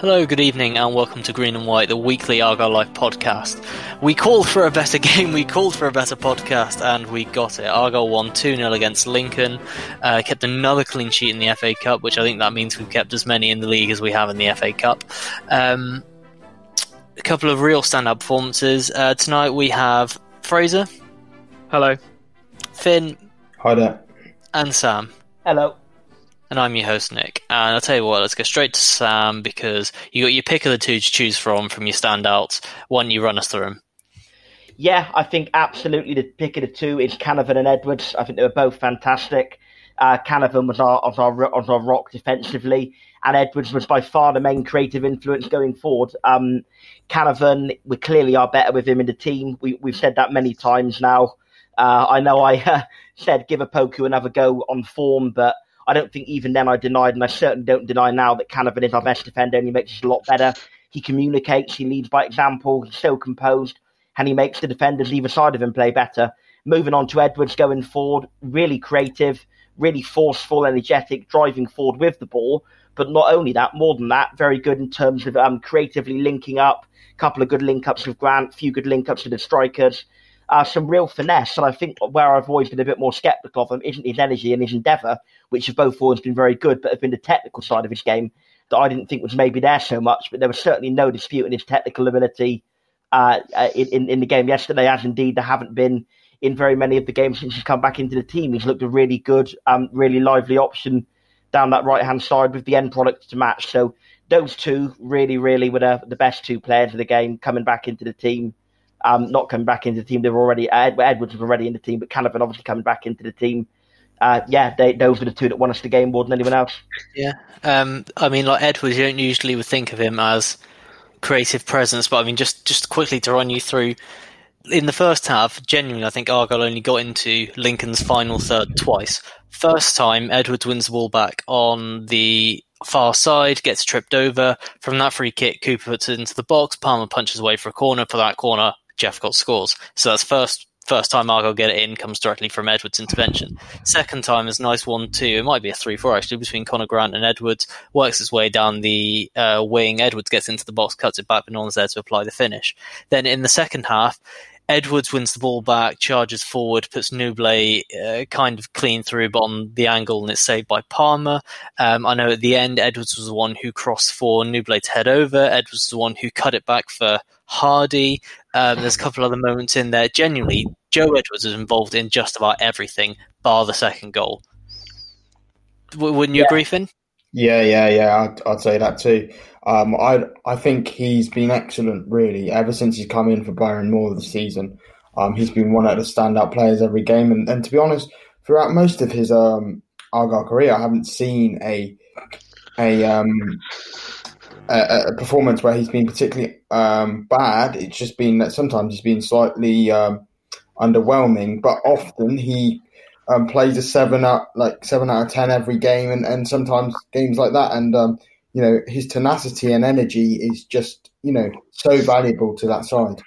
Hello, good evening, and welcome to Green and White, the weekly Argyle Life podcast. We called for a better game, we called for a better podcast, and we got it. Argyle won 2 0 against Lincoln, uh, kept another clean sheet in the FA Cup, which I think that means we've kept as many in the league as we have in the FA Cup. Um, a couple of real standout performances. Uh, tonight we have Fraser. Hello. Finn. Hi there. And Sam. Hello. And I'm your host, Nick. And I'll tell you what, let's go straight to Sam because you got your pick of the two to choose from from your standouts. One, you run us through them. Yeah, I think absolutely the pick of the two is Canavan and Edwards. I think they were both fantastic. Uh, Canavan was our, was, our, was our rock defensively, and Edwards was by far the main creative influence going forward. Um, Canavan, we clearly are better with him in the team. We, we've said that many times now. Uh, I know I uh, said give a Opoku another go on form, but I don't think even then I denied, and I certainly don't deny now that Canavan is our best defender and he makes us a lot better. He communicates, he leads by example, he's so composed, and he makes the defenders either side of him play better. Moving on to Edwards going forward, really creative, really forceful, energetic, driving forward with the ball. But not only that, more than that, very good in terms of um, creatively linking up, a couple of good link ups with Grant, few good link ups with the strikers uh, some real finesse. And I think where I've always been a bit more sceptical of him isn't his energy and his endeavour, which have both always been very good, but have been the technical side of his game that I didn't think was maybe there so much. But there was certainly no dispute in his technical ability uh, uh in, in the game yesterday, as indeed there haven't been in very many of the games since he's come back into the team. He's looked a really good, um, really lively option down that right hand side with the end product to match. So those two really, really were the, the best two players of the game coming back into the team um, not coming back into the team. They were already Ed, Edwards was already in the team, but Canavan obviously coming back into the team. Uh, yeah, they, those were the two that won us the game more than anyone else. Yeah, um, I mean, like Edwards, you don't usually would think of him as creative presence, but I mean, just just quickly to run you through. In the first half, genuinely, I think Argyle only got into Lincoln's final third twice. First time, Edwards wins the ball back on the far side, gets tripped over. From that free kick, Cooper puts it into the box. Palmer punches away for a corner. For that corner, Jephcott scores. So that's first first time Argyle get it in comes directly from Edwards' intervention. Second time is nice one too. It might be a three four actually between Conor Grant and Edwards. Works its way down the uh, wing. Edwards gets into the box, cuts it back, but no one's there to apply the finish. Then in the second half. Edwards wins the ball back, charges forward, puts Nouble uh, kind of clean through, but on the angle, and it's saved by Palmer. Um, I know at the end, Edwards was the one who crossed for Nouble to head over. Edwards was the one who cut it back for Hardy. Um, there's a couple other moments in there. Genuinely, Joe Edwards was involved in just about everything, bar the second goal. W- wouldn't you yeah. agree, Finn? Yeah, yeah, yeah. I'd, I'd say that too. Um, I I think he's been excellent, really, ever since he's come in for Byron Moore this season. Um, he's been one of the standout players every game, and, and to be honest, throughout most of his um, Argyle career, I haven't seen a a um, a, a, performance where he's been particularly um, bad. It's just been that sometimes he's been slightly um, underwhelming, but often he um, plays a seven out like seven out of ten every game, and, and sometimes games like that. And um, you know, his tenacity and energy is just, you know, so valuable to that side.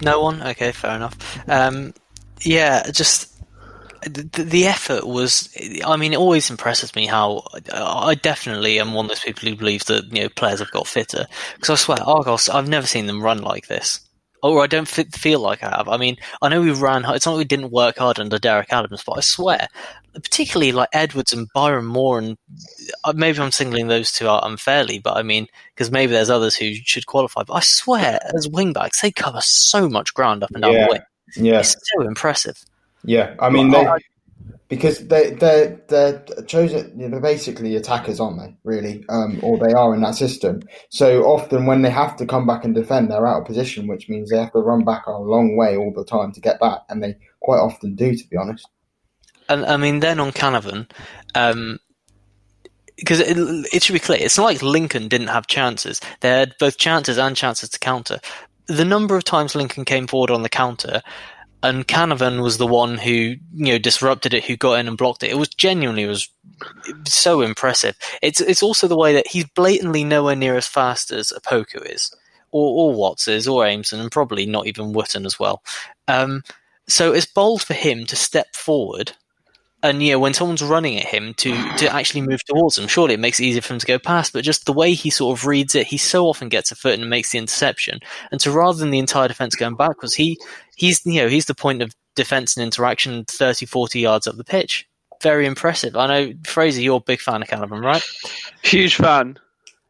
No one? Okay, fair enough. Um, yeah, just the, the, effort was. I mean, it always impresses me how I definitely am one of those people who believes that you know players have got fitter. Because I swear, Argos, I've never seen them run like this or I don't feel like I have. I mean, I know we ran. It's not like we didn't work hard under Derek Adams, but I swear, particularly like Edwards and Byron Moore, and uh, maybe I'm singling those two out unfairly, but I mean, because maybe there's others who should qualify. But I swear, as wingbacks, they cover so much ground up and down yeah. the wing. Yeah, it's so impressive. Yeah, I mean, they, because they they're they're chosen they're basically attackers aren't they really um, or they are in that system so often when they have to come back and defend they're out of position which means they have to run back a long way all the time to get back and they quite often do to be honest and i mean then on canavan um, because it, it should be clear, it's not like Lincoln didn't have chances. They had both chances and chances to counter. The number of times Lincoln came forward on the counter and Canavan was the one who you know disrupted it, who got in and blocked it. It was genuinely was, so impressive. It's it's also the way that he's blatantly nowhere near as fast as Opoku is, or, or Watts is, or Aimson, and probably not even Wootton as well. Um, so it's bold for him to step forward and you know when someone's running at him to to actually move towards him, surely it makes it easier for him to go past but just the way he sort of reads it he so often gets a foot and makes the interception. And so rather than the entire defense going backwards he he's you know he's the point of defense and interaction 30 40 yards up the pitch. Very impressive. I know fraser you're a big fan of canavan right? Huge fan.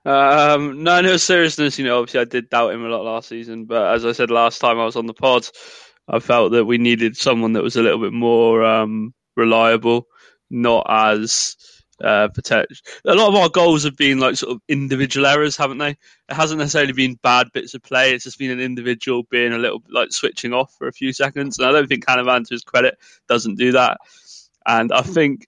Um, no, no seriousness. You know, obviously, I did doubt him a lot last season, but as I said last time I was on the pod, I felt that we needed someone that was a little bit more um, reliable, not as uh. A lot of our goals have been like sort of individual errors, haven't they? It hasn't necessarily been bad bits of play. It's just been an individual being a little like switching off for a few seconds. And I don't think Canavan, to his credit, doesn't do that. And I think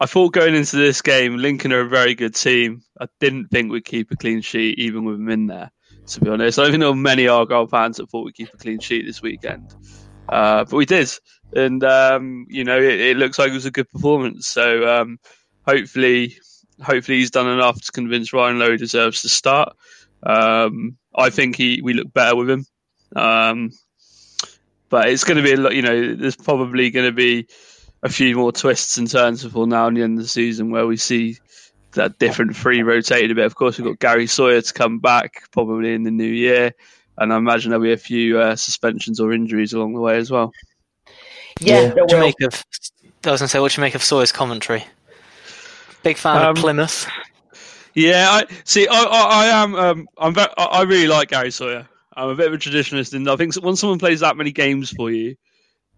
I thought going into this game, Lincoln are a very good team. I didn't think we'd keep a clean sheet even with them in there. To be honest, I don't think many Argyle fans that thought we'd keep a clean sheet this weekend, uh, but we did and um, you know it, it, looks like it was a good performance. So um, hopefully, hopefully he's done enough to convince Ryan Lowe deserves to start. Um, I think he we look better with him, um, but it's going to be a lot. You know, there's probably going to be a few more twists and turns before now and the end of the season where we see that different three rotated a bit. Of course, we've got Gary Sawyer to come back probably in the new year, and I imagine there'll be a few uh, suspensions or injuries along the way as well. Yeah, what do you make of? I was going to say, what do you make of Sawyer's commentary? Big fan um, of Plymouth. Yeah, I see. I, I, I am. Um, I'm. Very, I really like Gary Sawyer. I'm a bit of a traditionalist, and I think when someone plays that many games for you,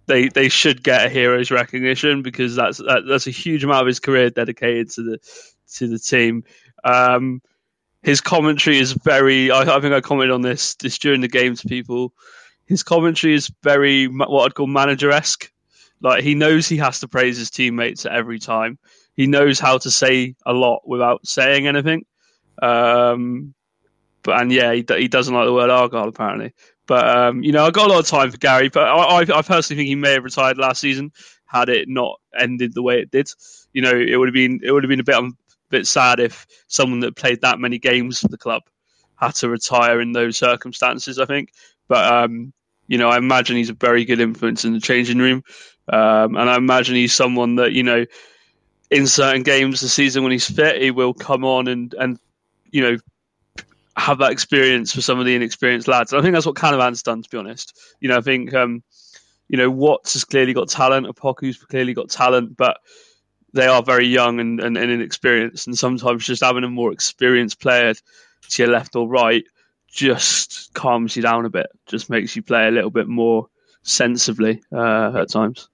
they they should get a hero's recognition because that's that, that's a huge amount of his career dedicated to the to the team. Um, his commentary is very. I, I think I commented on this this during the game to people his commentary is very what I'd call manager esque. Like he knows he has to praise his teammates at every time. He knows how to say a lot without saying anything. Um, but and yeah, he, he doesn't like the word Argyle apparently. But um, you know, I got a lot of time for Gary. But I, I, I personally think he may have retired last season had it not ended the way it did. You know, it would have been it would have been a bit um, bit sad if someone that played that many games for the club had to retire in those circumstances. I think, but um, you know, I imagine he's a very good influence in the changing room, um, and I imagine he's someone that you know, in certain games the season when he's fit, he will come on and and you know have that experience for some of the inexperienced lads. And I think that's what Canavan's done, to be honest. You know, I think um, you know Watts has clearly got talent, Opoku's clearly got talent, but they are very young and, and, and inexperienced, and sometimes just having a more experienced player to your left or right just calms you down a bit, just makes you play a little bit more sensibly uh, at times.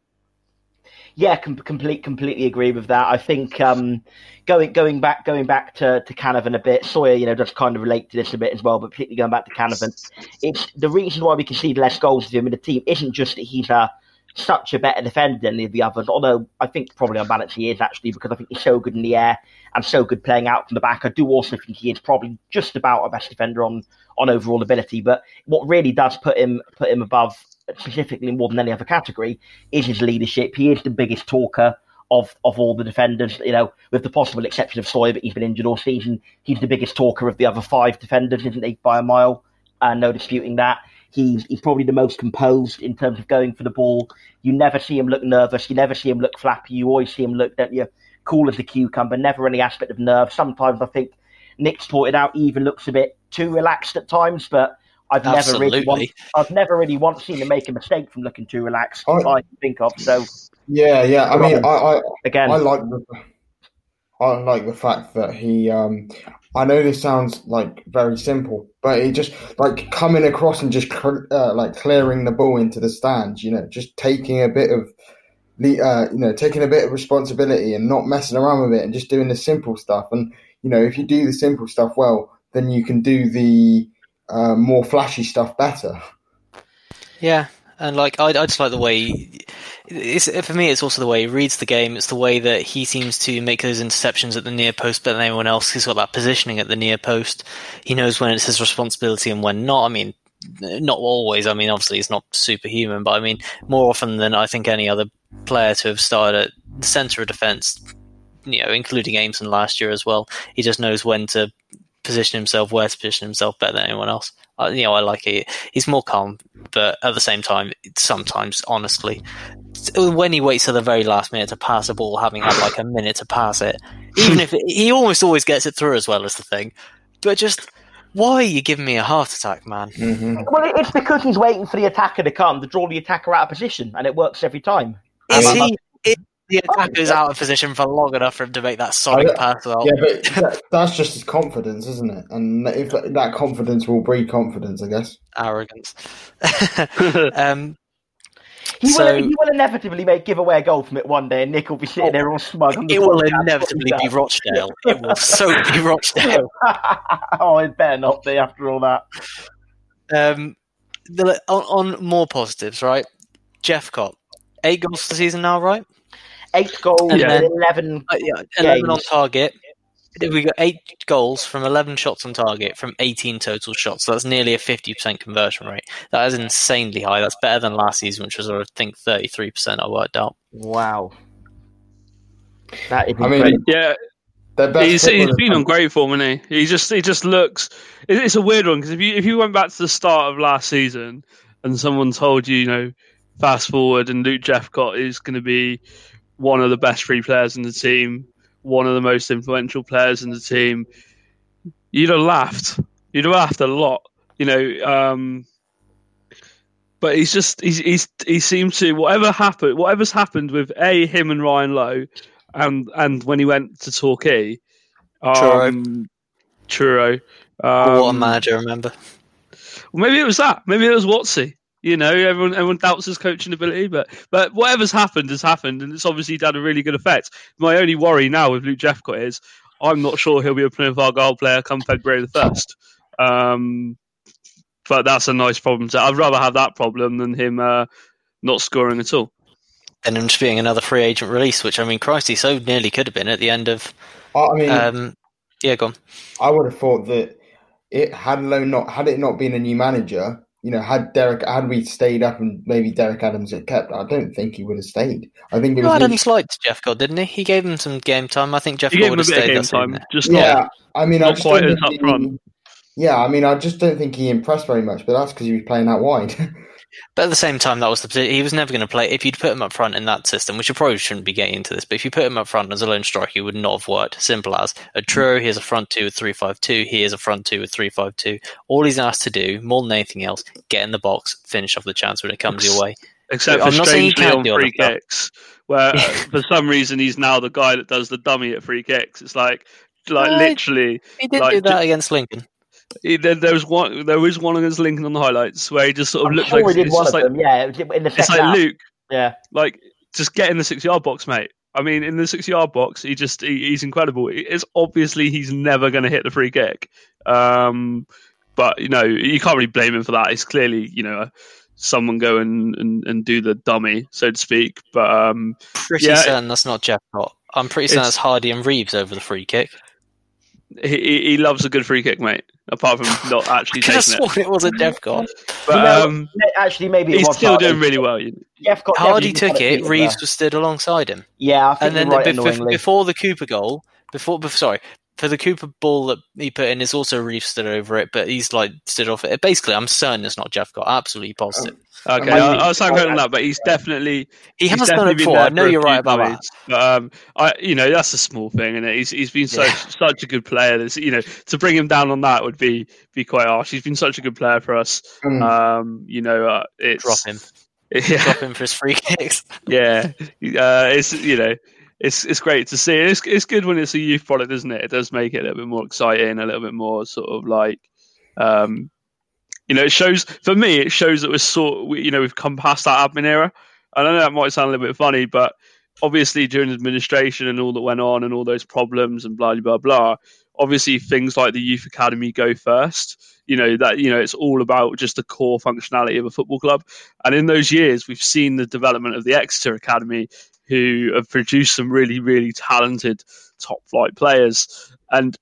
Yeah, com- complete, completely agree with that. I think um, going going back going back to, to Canavan a bit, Sawyer, you know, does kind of relate to this a bit as well. But particularly going back to Canavan, it's the reason why we concede less goals to him in the team isn't just that he's a such a better defender than the, the others. Although I think probably on balance he is actually because I think he's so good in the air and so good playing out from the back. I do also think he is probably just about our best defender on on overall ability. But what really does put him put him above specifically more than any other category, is his leadership. He is the biggest talker of of all the defenders. You know, with the possible exception of Sawyer, but he's been injured all season. He's the biggest talker of the other five defenders, isn't he, by a mile? Uh, no disputing that. He's, he's probably the most composed in terms of going for the ball. You never see him look nervous. You never see him look flappy. You always see him look, don't you, cool as a cucumber. Never any aspect of nerve. Sometimes I think Nick's pointed out he even looks a bit too relaxed at times, but I've Absolutely. never really once, I've never really once seen him make a mistake from looking too relaxed. I- I think of. So Yeah, yeah. I mean, I, I, again, I like the, I like the fact that he. Um, I know this sounds like very simple, but it just like coming across and just uh, like clearing the ball into the stands. You know, just taking a bit of the, uh, you know, taking a bit of responsibility and not messing around with it and just doing the simple stuff. And you know, if you do the simple stuff well, then you can do the uh, more flashy stuff better. Yeah, and like I, I just like the way it's for me. It's also the way he reads the game. It's the way that he seems to make those interceptions at the near post better than anyone else. He's got that positioning at the near post. He knows when it's his responsibility and when not. I mean, not always. I mean, obviously he's not superhuman, but I mean more often than I think any other player to have started at the centre of defence. You know, including Aimson last year as well. He just knows when to position himself, where to position himself better than anyone else. You know, I like it. He's more calm, but at the same time, sometimes, honestly, when he waits to the very last minute to pass a ball, having had like a minute to pass it, even if it, he almost always gets it through as well as the thing, but just why are you giving me a heart attack, man? Mm-hmm. well, it's because he's waiting for the attacker to come to draw the attacker out of position, and it works every time. Is Um, he? Is the attacker's out of position for long enough for him to make that sonic I- pass? Well, Yeah, but that, that's just his confidence, isn't it? And if that confidence will breed confidence, I guess. arrogance. um, He, So- will, he will inevitably make give away a goal from it one day, and Nick will be sitting there all smug. it will inevitably be Rochdale. It will so be Rochdale. oh, it better not be after all that. Um, the, on, on more positives, right? Jephcott, eight goals for the season now, right? Eight goals, And and then- eleven. Uh, yeah, eleven on target. We got eight goals from eleven shots on target from eighteen total shots. So that's nearly a fifty percent conversion rate. That is insanely high. That's better than last season, which was I think thirty three percent. I worked out. Wow, that is I mean, incredible. Yeah, Their best he's, he's footballers- been on great form, isn't he? He just he just looks. it- It's a weird one because if you if you went back to the start of last season and someone told you, you know, fast forward and Luke Jephcott is going to be one of the best free players in the team, one of the most influential players in the team, you'd have laughed. You'd have laughed a lot, you know. Um, but he's just he's, he's he seems to whatever happened, whatever's happened with a him and Ryan Lowe, and and when he went to Torquay, um, Truro. Um, what a manager! Remember? well, maybe it was that. Maybe it was Watsy. You know, everyone everyone doubts his coaching ability, but but whatever's happened has happened, and it's obviously had a really good effect. My only worry now with Luke Jephcott is I'm not sure he'll be a Plymouth Argyle player come February the first. Um, but that's a nice problem to. I'd rather have that problem than him uh, not scoring at all. And him just being another free agent release, which I mean, Christ, he so nearly could have been at the end of. I I mean, Um, yeah, gone. I would have thought that it had Lowe not had it not been a new manager. You know, had Derek had we stayed up and maybe Derek Adams had kept, I don't think he would have stayed. I think it Well, was Adams liked Jephcott, didn't he? He gave him some game time. I think Jeff He God gave would him a have bit of stayed game that time, just yeah. not. I mean, I not just quite don't as think up front. he- Yeah, I mean, I just don't think he impressed very much, but that's because he was playing out wide. But at the same time, that was the he was never going to play. If you'd put him up front in that system, which you probably shouldn't be getting into this, but if you put him up front as a lone striker, he would not have worked. Simple as a Truro, he has a front two with three five two. He is a front two with three five two. All he's asked to do, more than anything else, get in the box, finish off the chance when it comes your way. except I'm for saying strangely on free kicks, where uh, for some reason he's now the guy that does the dummy at free kicks. It's like, like literally, He did Like, do that against Lincoln. He, there, there was one, there was one against Lincoln on the highlights where he just sort of I'm looked sure like he did one of like them. Yeah, in the it's like half. Luke, Yeah, like just get in the six yard box, mate. I mean, in the six yard box, he just he, he's incredible. It's obviously he's never going to hit the free kick, um, but you know you can't really blame him for that. It's clearly you know someone go and, and, and do the dummy, so to speak. But um, Pretty Yeah. certain that's not Jeff Cott. I'm pretty certain It's- that's Hardy and Reeves over the free kick. He, he loves a good free kick, mate. Apart from not actually Could have taking it, sworn it was a Jephcott. but You know, um, actually, maybe it he's was still Hardy. doing really well. You know. Jephcott Hardy definitely took it. Peterborough. Reeves was stood alongside him. Yeah, I think and then right. the, before the Cooper goal, before, before sorry, for the Cooper ball that he put in is also Reeves stood over it, but he's like stood off it. Basically, I'm certain it's not Jephcott absolutely positive. Okay, I- I, I'll stand that, but he's definitely he he's has done it before. I know you're right few about that. But um, I, you know, that's a small thing, and he's he's been such Yeah. such a good player. That's you know, to bring him down on that would be be quite harsh. He's been such a good player for us. Mm. Um, you know, uh, it's Drop him, Yeah, drop him for his free kicks. yeah. Uh, it's you know, it's it's great to see. It's it's good when it's a youth product, isn't it? It does make it a little bit more exciting, a little bit more sort of like, um, you know, it shows for me. It shows that we're sort, we, you know, we've come past that admin era. I know that might sound a little bit funny, but obviously during administration and all that went on and all those problems and blah blah blah. Obviously, things like the youth academy go first. You know that you know it's all about just the core functionality of a football club. And in those years, we've seen the development of the Exeter Academy, who have produced some really, really talented top flight players. And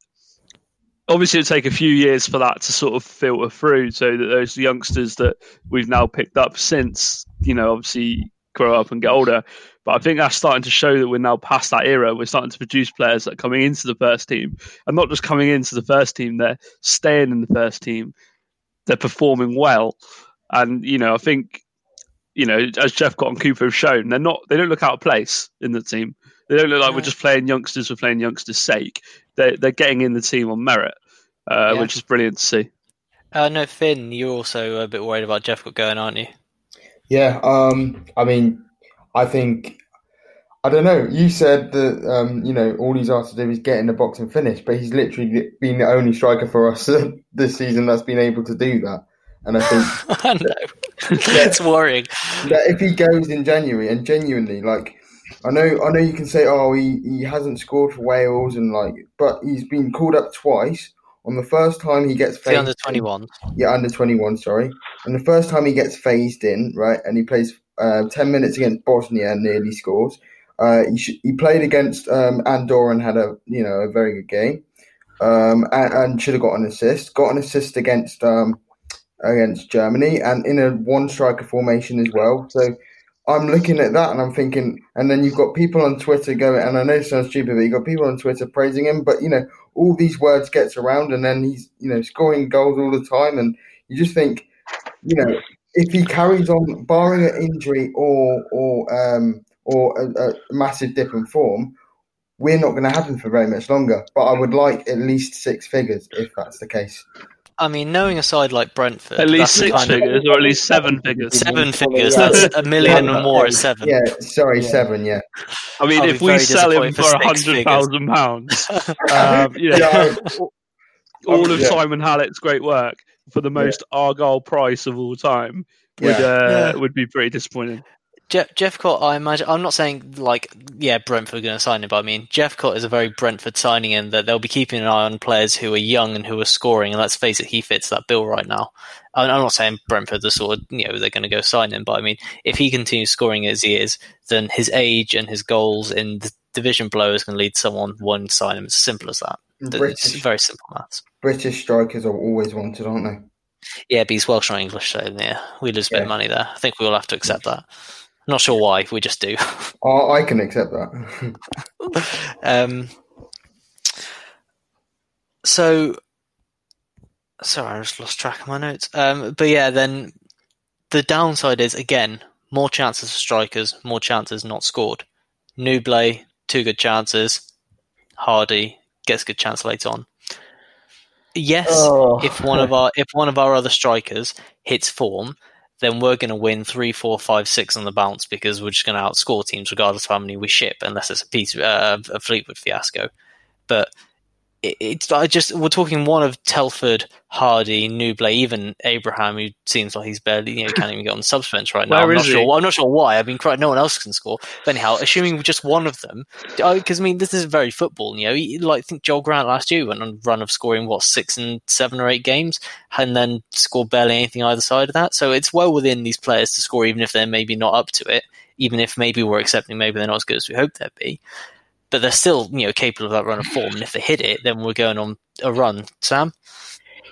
obviously, it'll take a few years for that to sort of filter through so that those youngsters that we've now picked up since, you know, obviously grow up and get older. But I think that's starting to show that we're now past that era. We're starting to produce players that are coming into the first team and not just coming into the first team, they're staying in the first team. They're performing well. And, you know, I think you know, as Jephcott and Cooper have shown, they're not they don't look out of place in the team. They don't look like we're just playing youngsters for playing youngsters' sake. They're they're getting in the team on merit, uh, Yeah. which is brilliant to see. Uh, no, Finn, you're also a bit worried about Jephcott going, aren't you? Yeah, um, I mean, I think I don't know. You said that um, you know all he's asked to do is get in the box and finish, but he's literally been the only striker for us this season that's been able to do that. And I think I know. it's worrying. that if he goes in January and genuinely like I know I know you can say oh he, he hasn't scored for Wales and like but he's been called up twice on the first time he gets The phased under in- 21. yeah under 21 sorry and the first time he gets phased in right and he plays uh, 10 minutes against Bosnia and nearly scores uh, he, sh- he played against um, Andorra and had a you know a very good game um, and, and should have got an assist got an assist against um, against Germany and in a one striker formation as well. So I'm looking at that and I'm thinking, and then you've got people on Twitter going, and I know it sounds stupid, but you've got people on Twitter praising him, but you know, all these words gets around and then he's, you know, scoring goals all the time. And you just think, you know, if he carries on, barring an injury or, or, um, or a, a massive dip in form, we're not going to have him for very much longer. But I would like at least six figures if that's the case. I mean, knowing a side like Brentford, At least six kind of- figures, or at least seven figures. Seven figures. That's a million or more at seven. Yeah, sorry, seven, yeah. I mean, I'll if we sell him for for a hundred thousand pounds, um, you know, Yeah, all of Yeah. Simon Hallett's great work for the most Argyle price of all time would Yeah. uh, Yeah. would be pretty disappointing. Jeff, Jephcott, I imagine. I'm not saying like, yeah, Brentford are going to sign him, but I mean, Jephcott is a very Brentford signing in that they'll be keeping an eye on players who are young and who are scoring. And let's face it, he fits that bill right now. I'm I'm not saying Brentford are sort of, you know, they're going to go sign him, but I mean, if he continues scoring as he is, then his age and his goals in the division below is going to lead someone one to sign him. It's as simple as that. It's British very simple maths. British strikers are always wanted, aren't they? Yeah, but he's Welsh, not English, so yeah, we lose a bit of money there. I think we will have to accept that. Not sure why, we just do. I, I can accept that. um, so, sorry, I just lost track of my notes. Um, but yeah, then the downside is again more chances for strikers, more chances not scored. Nouble, two good chances. Hardy gets a good chance later on. Yes, Oh. if one of our if one of our other strikers hits form, then we're going to win three, four, five, six on the bounce because we're just going to outscore teams regardless of how many we ship, unless it's a piece uh, a Fleetwood fiasco. But it's I just we're talking one of Telford, Hardy, Nouble, even Abraham, who seems like he's barely you know can't even get on the subs bench right now. Where I'm not he? sure. I'm not sure why. I mean, no one else can score. But anyhow, assuming just one of them, because I mean, this is very football. You know, You- like I think Joel Grant last year went on a run of scoring what six and seven or eight games, and then scored barely anything either side of that. So it's well within these players to score, even if they're maybe not up to it. Even if maybe we're accepting maybe they're not as good as we hope they'd be. But they're still you know capable of that run of form. And if they hit it, then we're going on a run. Sam.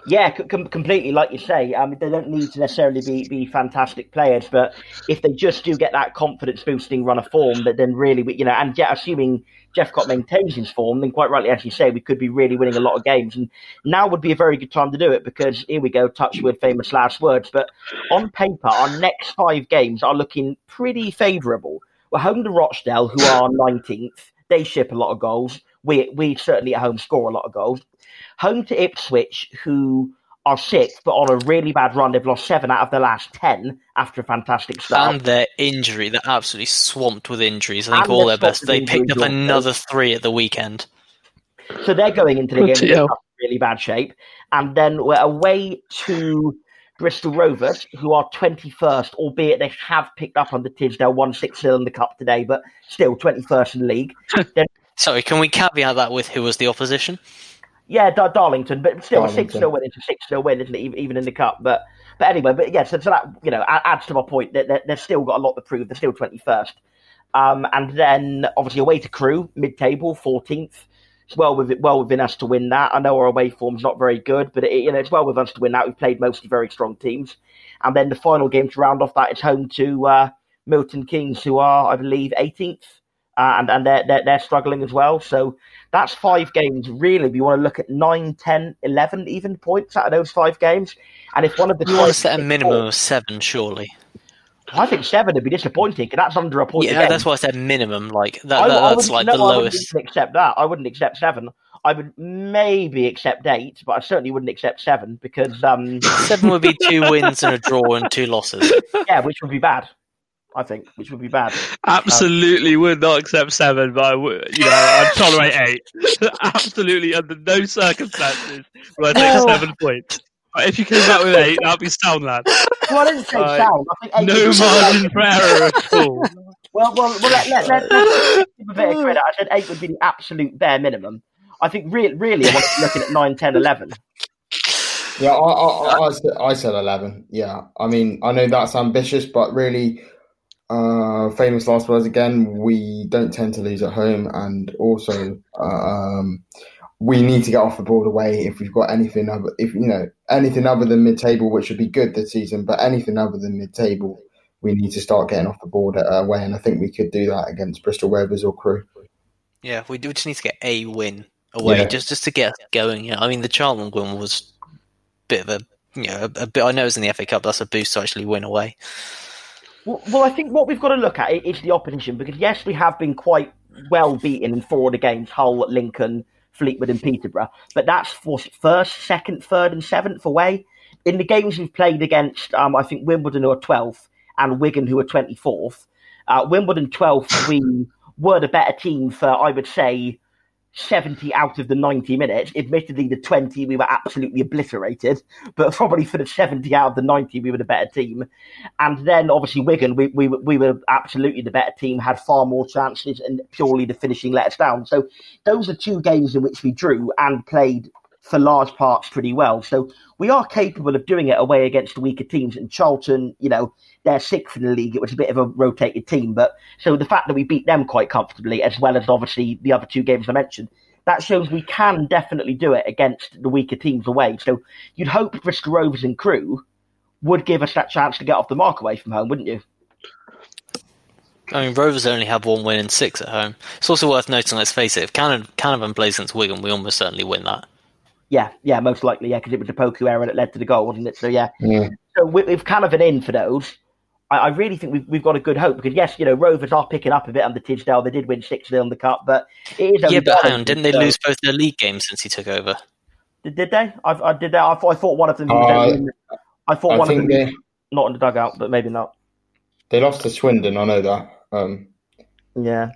Yeah, com- completely. Like you say, I mean, they don't need to necessarily be, be fantastic players, but if they just do get that confidence boosting run of form, that then really, you know, and assuming Jephcott maintains his form, then quite rightly, as you say, we could be really winning a lot of games. And now would be a very good time to do it because here we go, touch with famous last words. But on paper, our next five games are looking pretty favourable. We're home to Rochdale, who are 19th. They ship a lot of goals. We, we certainly at home score a lot of goals home to Ipswich, who are sixth, but on a really bad run. They've lost seven out of the last ten after a fantastic start. And their injury, they're absolutely swamped with injuries. I think and all their best. They picked up another three at the weekend. So they're going into the game in really bad shape. And then we're away to Bristol Rovers, who are 21st, albeit they have picked up on the Tisdale won 6 0 in the Cup today, but still 21st in the league. then, Sorry, can we caveat that with who was the opposition? Yeah, Dar- Darlington, but still 6 0 win. It's a 6 0 win, isn't it, even in the Cup? But but anyway, but yeah, so, so that, you know, adds to my point that they, they've still got a lot to prove. They're still 21st. Um, and then obviously away to Crewe, mid table, 14th well within well within us to win that. I know our away form's not very good, but it, you know it's well within us to win that. We've played mostly very strong teams, and then the final game to round off that is home to uh, Milton Keynes, who are I believe eighteenth. Uh, and and they're, they're, they're struggling as well. So that's five games. Really, we want to look at 9, 10, 11 even points out of those five games. And if one of the you want to set a minimum of seven, surely. I think seven would be disappointing because that's under a point. Yeah, again. that's why I said minimum. Like that, I, that's I like no, the lowest. I wouldn't accept that. I wouldn't accept seven. I would maybe accept eight, but I certainly wouldn't accept seven because um... seven would be two wins and a draw and two losses. Yeah, which would be bad. I think, which would be bad. Absolutely um, would not accept seven, but I would, you know, I'd tolerate eight. Absolutely, under no circumstances would I take seven points. But if you came back with eight, that'd be sound, lad. Well, I didn't say uh, sound. I think no margin for error at all. Well, well, well let, let, let, let's give a bit of credit. I said eight would be the absolute bare minimum. I think re- really I want to be looking at 9, 10, 11. Yeah, I, I, I, said, I said 11. Yeah. I mean, I know that's ambitious, but really, uh, famous last words again. We don't tend to lose at home, and also uh, um, we need to get off the board away if we've got anything other, if you know anything other than mid-table, which would be good this season. But anything other than mid-table, we need to start getting off the board away, uh, and I think we could do that against Bristol Rovers or Crewe. Yeah, we do just need to get a win away, yeah. just just to get going. Yeah, I mean the Charlton win was a bit of a you know a, a bit. I know it's in the FA Cup. That's a boost to actually win away. Well, well, I think what we've got to look at is the opposition because yes, we have been quite well beaten in four of the games: Hull, Lincoln, Fleetwood, and Peterborough. But that's for first, second, third, and seventh away. In the games we've played against, um, I think Wimbledon who are twelfth and Wigan who are twenty fourth. Uh, Wimbledon twelfth, we were the better team for I would say 70 out of the 90 minutes. Admittedly, the 20 we were absolutely obliterated, but probably for the 70 out of the 90 we were the better team. And then obviously Wigan, we, we, we were absolutely the better team, had far more chances, and purely the finishing let us down. So those are two games in which we drew and played for large parts pretty well. So we are capable of doing it away against the weaker teams. And Charlton, you know, they're sixth in the league. It was a bit of a rotated team. But so the fact that we beat them quite comfortably, as well as obviously the other two games I mentioned, that shows we can definitely do it against the weaker teams away. So you'd hope Bristol Rovers and Crewe would give us that chance to get off the mark away from home, wouldn't you? I mean, Rovers only have one win in six at home. It's also worth noting, let's face it, if Canavan plays against Wigan, we almost certainly win that. Yeah, yeah, most likely, yeah, because it was the Poku error that led to the goal, wasn't it? So, yeah. yeah. So, with Canavan in for those, I, I, really think we've, we've got a good hope because, yes, you know, Rovers are picking up a bit under Tisdale. They did win 6 0 in the Cup, but it is Yeah, but hang on, didn't they lose both their league games since he took over? Did, did they? I, I did that. I, I, thought one of them. Uh, I thought I one of them they, not in the dugout, but maybe not. They lost to Swindon. I know that. Um, yeah,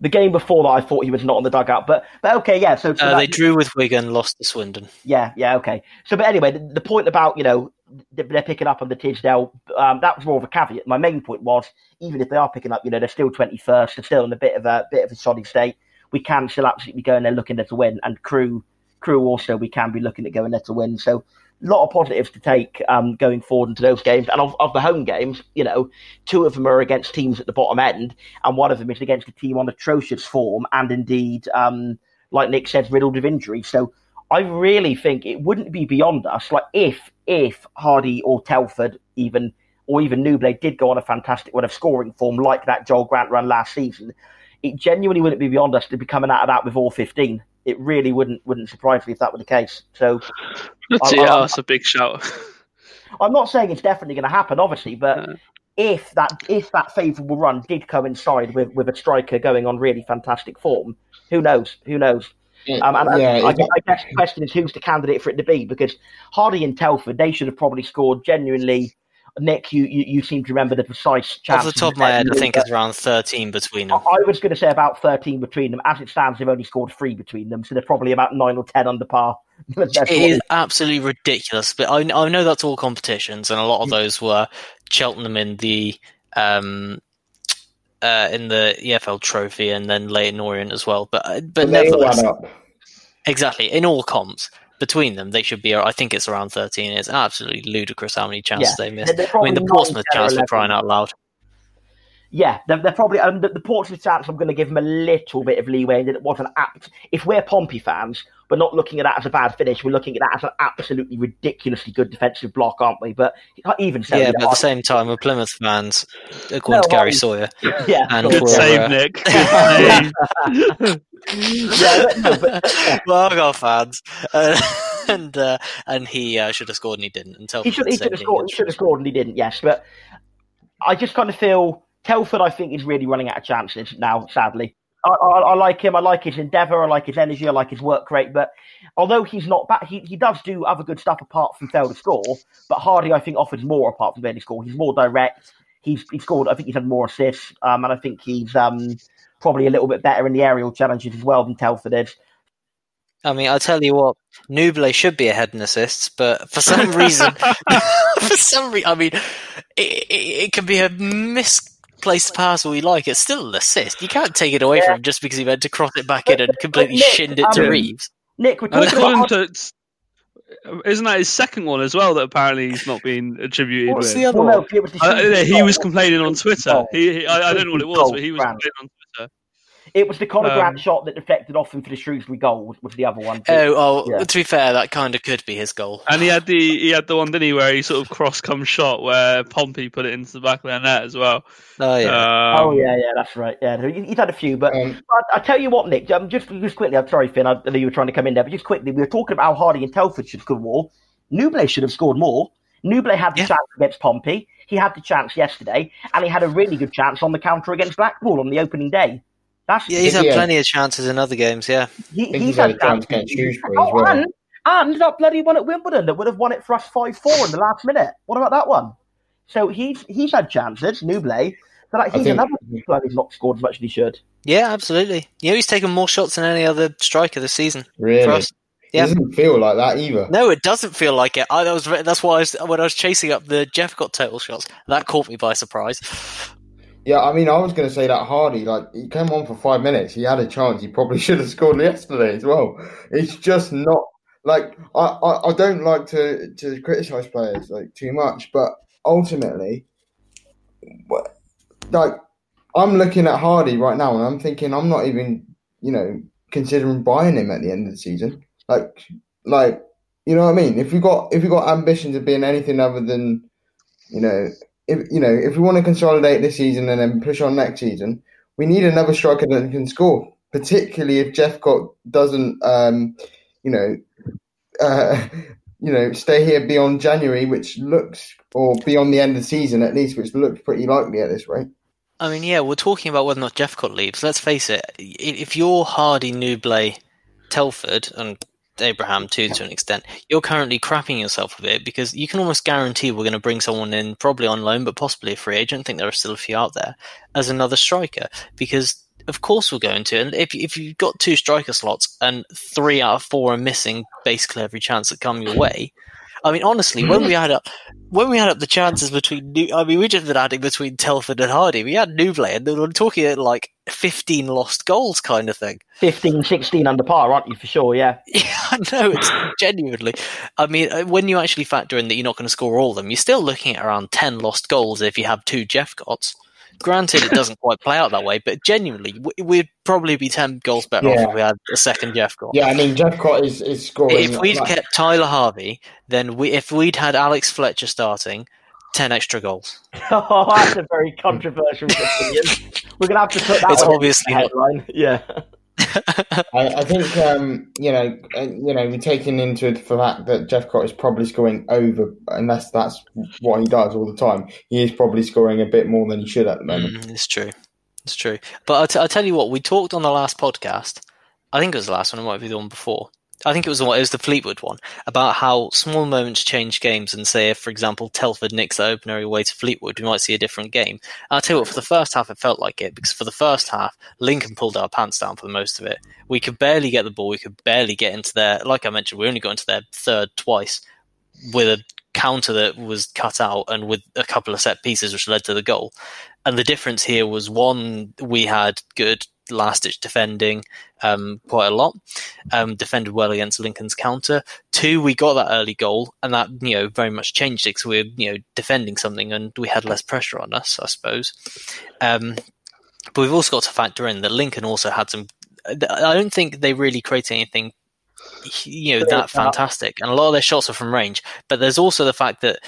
the game before that, I thought he was not on the dugout, but but okay, yeah. So, so uh, they drew with Wigan, lost to Swindon. Yeah, yeah, okay. So, but anyway, the, the point about you know they're picking up on the Tisdale, um, that was more of a caveat. My main point was even if they are picking up, you know, they're still twenty first, they're still in a bit of a bit of a shoddy state. We can still absolutely go in there looking there to win, and Crewe Crewe also we can be looking at going there to win. So lot of positives to take um, going forward into those games. And of, of the home games, you know, two of them are against teams at the bottom end, and one of them is against a team on atrocious form, and indeed, um, like Nick said, riddled with injury. So I really think it wouldn't be beyond us. Like if if Hardy or Telford even or even Nouble did go on a fantastic run of scoring form like that Joel Grant run last season, it genuinely wouldn't be beyond us to be coming out of that with all fifteen. It really wouldn't wouldn't surprise me if that were the case. So That's, I- yeah, I- that's a big shout. I'm not saying it's definitely going to happen, obviously, but if that if that favourable run did coincide with, with a striker going on really fantastic form, who knows? Who knows? Um, and and yeah, I, exactly. I guess the question is who's the candidate for it to be? Because Hardy and Telford, they should have probably scored genuinely. Nick, you, you, you seem to remember the precise chance. Off the top of my head, I think it's around 13 between them. I was going to say about 13 between them. As it stands, they've only scored three between them, so they're probably about nine or 10 under par. That's It what- is absolutely ridiculous, but I, I know that's all competitions, and a lot of Mm. those were Cheltenham in the um, uh, in the EFL Trophy, and then Leyton Orient as well. But uh, but They nevertheless, exactly in all comps between them, they should be. I think it's around thirteen. It's absolutely ludicrous how many chances Yeah, they missed. I mean, the Portsmouth 9, 10 or chance for 11. crying out loud. Yeah, they're, they're probably um, the, the Portsmouth chance. I'm going to give them a little bit of leeway that it wasn't apt. If we're Pompey fans, we're not looking at that as a bad finish. We're looking at that as an absolutely ridiculously good defensive block, aren't we? But even so, yeah, but at the same time, we're Plymouth fans, according No, to Gary I- Sawyer. yeah, and Good save, uh, Nick. Good save. yeah, no, but, well, I got fans, uh, and uh, and he uh, should have scored and he didn't. And Telford he should he should have scored. He should have scored, and he didn't. Yes, but I just kind of feel Telford. I think is really running out of chances now. Sadly, I, I, I like him. I like his endeavour. I like his energy. I like his work rate. But although he's not back, he, he does do other good stuff apart from fail to score. But Hardy, I think, offers more apart from fail to score. He's more direct. He's he scored. I think he's had more assists, um, and I think he's um, probably a little bit better in the aerial challenges as well than Telford is. I mean, I'll tell you what, Nouble should be ahead in assists, but for some reason, for some reason, I mean, it, it, it can be a misplaced pass or you like. It's still an assist. You can't take it away from him just because he meant to cross it back in and completely Nick, shinned it to um, Reeves. Nick, we're talking about to, isn't that his second one as well that apparently he's not been attributed What's with? the other well, one? no, was Uh, he was complaining on Twitter. He, he, I, I don't know what it was, but he was complaining on Twitter. It was the Conor Um, Grant shot that deflected off him for the Shrewsbury goal. Was, was the other one? Oh, oh Yeah. to be fair, that kind of could be his goal. And he had the he had the one, didn't he, where he sort of cross come shot where Pompey put it into the back of their net as well. Oh, yeah. Um, oh yeah, yeah, that's right. Yeah, he's had a few, but Um, I, I tell you what, Nick, um, just just quickly. I'm sorry, Finn. I know you were trying to come in there, but just quickly, we were talking about how Hardy and Telford should score more. Nouble should have scored more. Nouble had the Yeah. chance against Pompey. He had the chance yesterday, and he had a really good chance on the counter against Blackpool on the opening day. That's Yeah, he's had Yeah. plenty of chances in other games, yeah. he, he's he's had a chance chances. against Shrewsbury Oh, as well. And, and that bloody one at Wimbledon that would have won it for us five four in the last minute. What about that one? So he's he's had chances, Nouble. But like, he's think- another player who's not scored as much as he should. Yeah, absolutely. You know, he's taken more shots than any other striker this season. For Really? us. Yeah. It doesn't feel like that either. No, it doesn't feel like it. I, that was that's why I was, when I was chasing up the Jephcott total shots. That caught me by surprise. Yeah, I mean, I was going to say that Hardy, like, he came on for five minutes. He had a chance. He probably should have scored yesterday as well. It's just not like I, I, I don't like to to criticize players like too much, but ultimately, like, I'm looking at Hardy right now and I'm thinking I'm not even, you know, considering buying him at the end of the season. Like, like, you know what I mean? If we got if we got ambitions of being anything other than, you know, if you know, if we want to consolidate this season and then push on next season, we need another striker that can score. Particularly if Jephcott doesn't, um, you know, uh, you know, stay here beyond January, which looks, or beyond the end of the season at least, which looks pretty likely at this rate. I mean, yeah, we're talking about whether or not Jephcott leaves. Let's face it, if you're Hardy, Nouble, Telford, and Abraham too, to an extent, you're currently crapping yourself a bit because you can almost guarantee we're going to bring someone in, probably on loan, but possibly a free agent. I think there are still a few out there as another striker because. Of course, we're going to. And if if you've got two striker slots and three out of four are missing basically every chance that come your way, I mean, honestly, when we had up, when we had up the chances between, New, I mean, we just been adding between Telford and Hardy. We had Nouble, and we're talking at like 15 lost goals kind of thing. 15, 16 under par, aren't you, for sure, yeah. Yeah, I know, it's genuinely. I mean, uh, when you actually factor in that you're not going to score all of them, you're still looking at around 10 lost goals if you have two Jephcotts. Granted, it doesn't quite play out that way, but genuinely, we'd probably be 10 goals better Yeah. off if we had a second Jephcott. Yeah, I mean, Jephcott is, is scoring. If we'd like- kept Tyler Harvey, then we, if we'd had Alex Fletcher starting, 10 extra goals. Oh, that's a very controversial opinion. We're going to have to put that It's one in obviously the not- headline. Yeah. I, I think um, you know, uh, you know, we're taking into the fact that Jephcott is probably scoring over, unless that's what he does all the time. He is probably scoring a bit more than he should at the moment. Mm, it's true. It's true. But I'll, tell you what, we talked on the last podcast. I think it was the last one, it might be the one before. I think it was it was the Fleetwood one, about how small moments change games. And say, if, for example, Telford nicks the opener away to Fleetwood, we might see a different game. And I'll tell you what, for the first half, it felt like it, because for the first half, Lincoln pulled our pants down for the most of it. We could barely get the ball, we could barely get into their, like I mentioned, we only got into their third twice with a counter that was cut out and with a couple of set pieces which led to the goal. And the difference here was one, we had good last ditch defending um, quite a lot, um, defended well against Lincoln's counter. Two, we got that early goal, and that you know very much changed it because we were you know defending something and we had less pressure on us, I suppose. Um, but we've also got to factor in that Lincoln also had some. I don't think they really created anything you know that fantastic and a lot of their shots are from range but there's also the fact that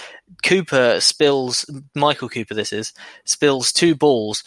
cooper spills michael cooper this is spills two balls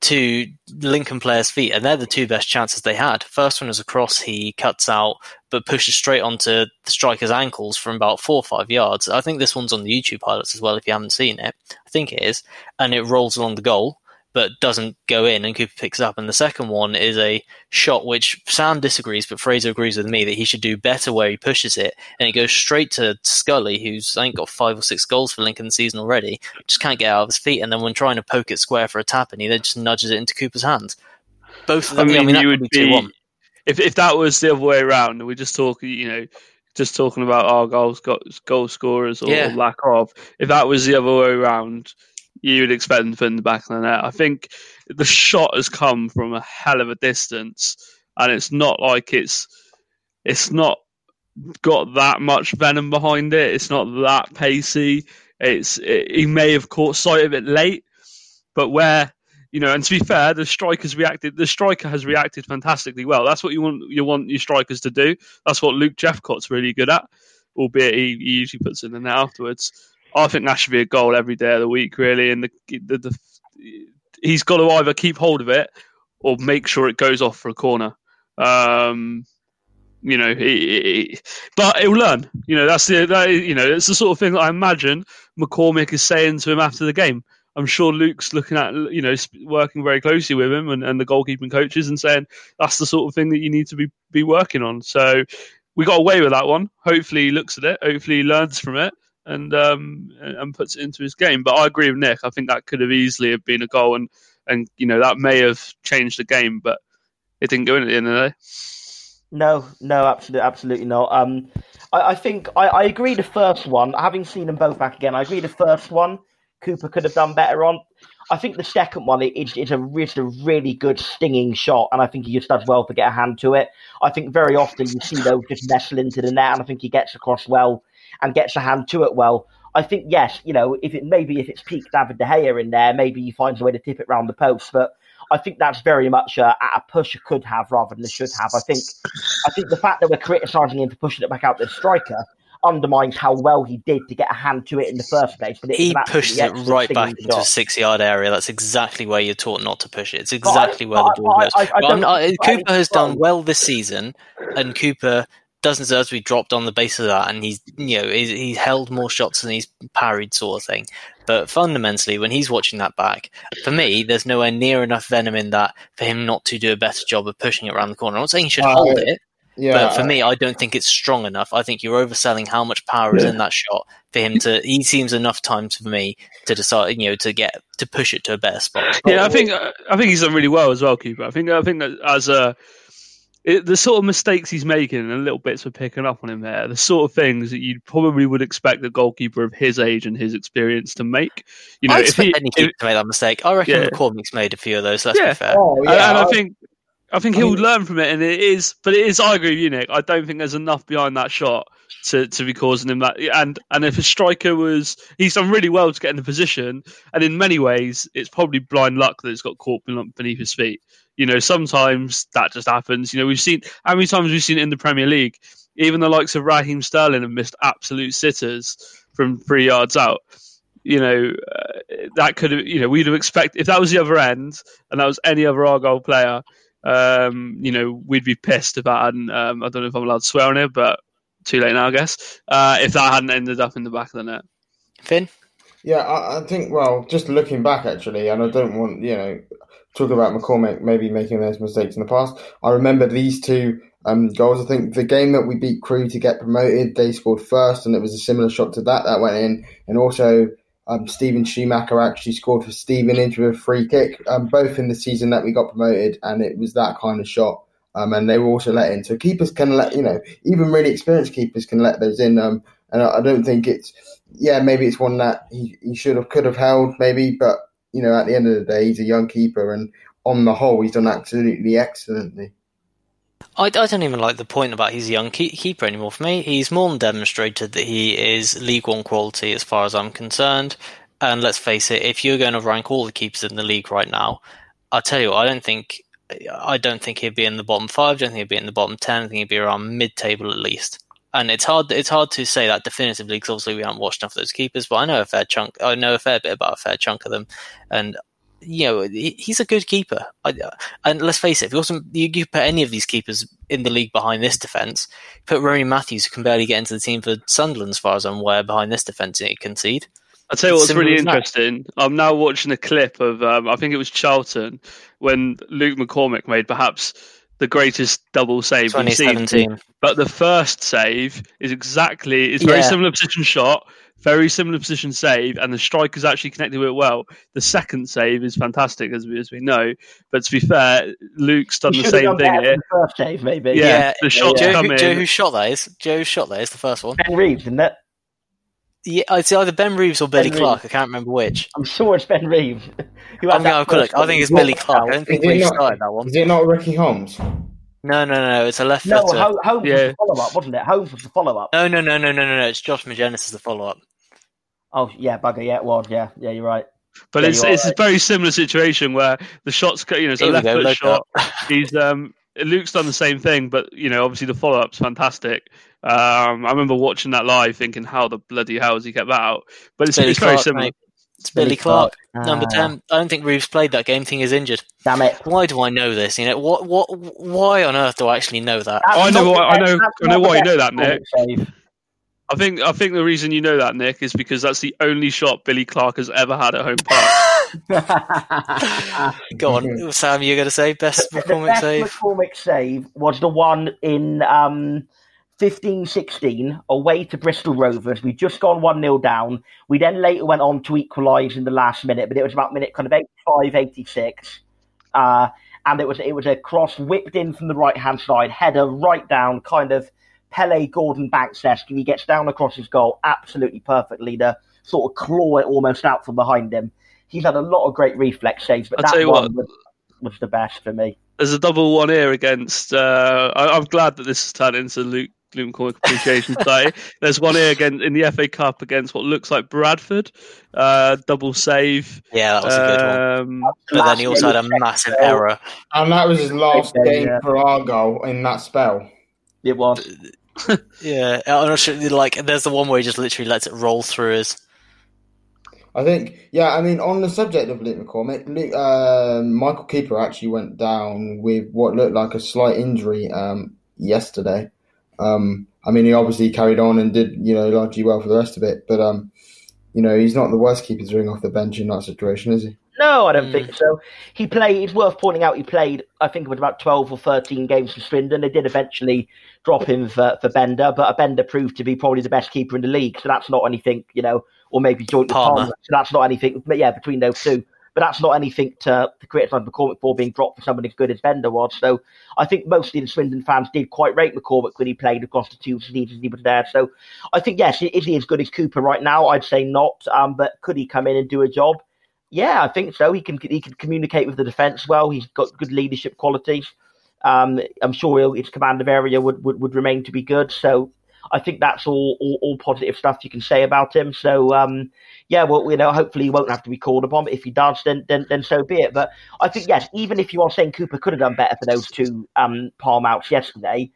to lincoln players feet and they're the two best chances they had. First one is a cross he cuts out but pushes straight onto the striker's ankles from about four or five yards. I think this one's on the youtube highlights as well if you haven't seen it. I think it is. And it rolls along the goal but doesn't go in and Cooper picks up. And the second one is a shot which Sam disagrees, but Fraser agrees with me that he should do better where he pushes it. And it goes straight to Scully, who's I think got five or six goals for Lincoln season already, just can't get out of his feet. And then when trying to poke it square for a tap, and he then just nudges it into Cooper's hands. Both of I mean, I mean, you would be 2 be 1. if if that was the other way around, and we just talk, you know, just talking about our goals, go- goal scorers or Yeah. lack of. If that was the other way around, you would expect them to put in the back of the net. I think the shot has come from a hell of a distance, and it's not like it's it's not got that much venom behind it. It's not that pacey. It's it, he may have caught sight of it late, but where you know, and to be fair, the striker's reacted. The striker has reacted fantastically well. That's what you want. You want your strikers to do. That's what Luke Jephcott's really good at, albeit he, he usually puts it in the net afterwards. I think that should be a goal every day of the week, really. And the, the, the he's got to either keep hold of it or make sure it goes off for a corner. Um, you know, he, he, but he'll learn. You know, that's the that, you know, it's the sort of thing that I imagine McCormick is saying to him after the game. I'm sure Luke's looking at, you know, working very closely with him and, and the goalkeeping coaches and saying that's the sort of thing that you need to be, be working on. So we got away with that one. Hopefully he looks at it. Hopefully he learns from it and um, and puts it into his game. But I agree with Nick. I think that could have easily have been a goal and, and you know, that may have changed the game, but it didn't go in at the end of the day. No, no, absolutely, absolutely not. Um, I, I think I, I agree. The first one, having seen them both back again, I agree. The first one, Cooper could have done better on. I think the second one, it, it's a it's a really good stinging shot, and I think he just does well to get a hand to it. I think very often you see those just nestle into the net, and I think he gets across well and gets a hand to it well. I think yes, you know, if it maybe if it's peak David De Gea in there, maybe he finds a way to tip it round the post, but. I think that's very much a, a push could have rather than a should have. I think, I think the fact that we're criticising him for pushing it back out to the striker undermines how well he did to get a hand to it in the first place. But He pushes it right back into a shot. six yard area. That's exactly where you're taught not to push it. It's I- exactly where but the ball I- goes. I- I But I'm don't not- uh, think by Cooper has done well this season, and Cooper doesn't deserve to be dropped on the basis of that. And he's, you know, he's, he's held more shots than he's parried, sort of thing. But fundamentally, when he's watching that back, for me, there's nowhere near enough venom in that for him not to do a better job of pushing it around the corner. I'm not saying he should Uh, hold it, Yeah, but for me, I don't think it's strong enough. I think you're overselling how much power is in that shot for him to. He seems enough time for me to decide, you know, to get to push it to a better spot. Yeah, I think uh, I think he's done really well as well, Cooper. I think I think that as a it, the sort of mistakes he's making and the little bits we're picking up on him there, the sort of things that you probably would expect a goalkeeper of his age and his experience to make. You know, I if he, any if- keeper to make that mistake. I reckon Yeah. McCormick's made a few of those. Let's Yeah. be fair. Oh, and, yeah, and I I- think I think he'll mean- learn from it, and it is. But it is. I agree with you, Nick. I don't think there's enough behind that shot to, to be causing him that. And and if a striker was, he's done really well to get in the position, and in many ways, it's probably blind luck that it's got caught beneath his feet. You know, sometimes that just happens. You know, we've seen how many times we've seen it in the Premier League. Even the likes of Raheem Sterling have missed absolute sitters from three yards out. You know, uh, that could have. You know, we'd have expected if that was the other end, and that was any other Argyle player. Um, you know, we'd be pissed if that hadn't. Um, I don't know if I'm allowed to swear on it, but too late now, I guess. Uh, if that hadn't ended up in the back of the net. Finn? Yeah, I, I think. Well, just looking back, actually, and I don't want you know talking about McCormick maybe making those mistakes in the past. I remember these two um, goals. I think the game that we beat Crewe to get promoted, they scored first, and it was a similar shot to that that went in, and also. Um, Steven Schumacher actually scored for Stevenage with a free kick, um, both in the season that we got promoted, and it was that kind of shot. Um, and they were also let in. So keepers can let, you know, even really experienced keepers can let those in. Um, and I, I don't think it's, yeah, maybe it's one that he, he should have, could have held, maybe, but, you know, at the end of the day, he's a young keeper, and on the whole, he's done absolutely excellently. I, I don't even like the point about he's a young keeper anymore. For me, he's more than demonstrated that he is League One quality as far as I'm concerned. And let's face it, if you're going to rank all the keepers in the league right now, I'll tell you, what, I don't think, I don't think he'd be in the bottom five. I don't think he'd be in the bottom ten. I think he'd be around mid-table at least. And it's hard, it's hard to say that definitively because obviously we haven't watched enough of those keepers. But I know a fair chunk, I know a fair bit about a fair chunk of them, and you know, he- he's a good keeper. I, and let's face it, if you, also, you, you put any of these keepers in the league behind this defence, put Rory Matthews, who can barely get into the team for Sunderland, as far as I'm aware, behind this defence, and he concede. I'll tell you what's really interesting. I'm now watching a clip of, um, I think it was Charlton, when Luke McCormick made perhaps the greatest double save we've seen. But the first save is exactly, it's very Yeah. similar position shot, very similar position save, and the striker's actually connected with it well. The second save is fantastic, as we, as we know. But to be fair, Luke's done He the same done thing here. the first save, maybe. Yeah, the shots Joe, come who, Joe, in. shot that is? Joe's shot that is the first one. Ben Reeves, isn't it? Yeah, it's either Ben Reeves or Billy Ben Clarke. I can't remember which. I'm sure it's Ben Reeves. Who I'm going to look. I think it's. Billy Clarke. I don't think Is it Reeves not- started that one. Is it not Ricky Holmes? No, no, no. It's a left No, footer. Ho- Holmes was the follow up, wasn't it? Holmes was the follow up. No, no, no, no, no, no, no. It's Josh Magennis is the follow up. Oh, yeah, bugger. Yeah, it was. Yeah, yeah, you're right. But Yeah, it's you are it's a very similar situation where the shots, you know, it's a Here we left go, foot shot. up. He's um, Luke's done the same thing, but you know, obviously the follow up's fantastic. Um, I remember watching that live, thinking, "How the bloody hell has he kept that out?" But it's, Billy it's very Clarke, similar. mate. It's Billy Clarke, number Ah, ten. I don't think Reeves played that game. Thing is injured. Damn it. Why do I know this? You know what? What? Why on earth do I actually know that? That's I know not why- I know- I know not the why you know that, Nick. save. I think I think the reason you know that, Nick, is because that's the only shot Billy Clarke has ever had at home park. Go on, Sam. You're going to say best the McCormick best save? McCormick save was the one in um, 15-16 away to Bristol Rovers. We'd just gone 1-0 down. We then later went on to equalise in the last minute, but it was about minute kind of 85, 86. Uh, and it was it was a cross whipped in from the right hand side, header right down, kind of Pele Gordon Banks esque, he gets down across his goal absolutely perfectly to sort of claw it almost out from behind him. He's had a lot of great reflex saves, but I'll that one what. was, was the best for me. There's a double one here against. Uh, I, I'm glad that this has turned into Luke Luke McCormick Appreciation Society. There's one here again in the FA Cup against what looks like Bradford. Uh, double save. Yeah, that was a good one. Um, But then he also had a massive error. And that was his last Okay, game yeah. for Argyle in that spell. It was. Yeah, I'm not sure. Like, there's the one where he just literally lets it roll through his. I think, yeah, I mean, on the subject of Luke McCormick, Luke, um Michael Cooper actually went down with what looked like a slight injury um, yesterday. Um, I mean, he obviously carried on and did, you know, largely well for the rest of it, but, um, you know, he's not the worst keeper to ring off the bench in that situation, is he? No, I don't Mm. think so. He played. It's worth pointing out. He played. I think it was about twelve or thirteen games for Swindon. They did eventually drop him for, for Benda, but a Benda proved to be probably the best keeper in the league. So that's not anything, you know, or maybe joint Palmer. Palmer. So that's not anything. But yeah, between those two, but that's not anything to, to criticise McCormick for being dropped for somebody as good as Benda was. So I think mostly the Swindon fans did quite rate McCormick when he played across the two seasons he was there. So I think, yes, is he as good as Cooper right now? I'd say not. Um, but could he come in and do a job? Yeah, I think so. He can he can communicate with the defence well. He's got good leadership qualities. Um, I'm sure his command of area would, would, would remain to be good. So I think that's all, all, all positive stuff you can say about him. So um, yeah, well, you know, hopefully he won't have to be called upon. But if he does, then then then so be it. But I think yes, even if you are saying Cooper could have done better for those two um, palm outs yesterday,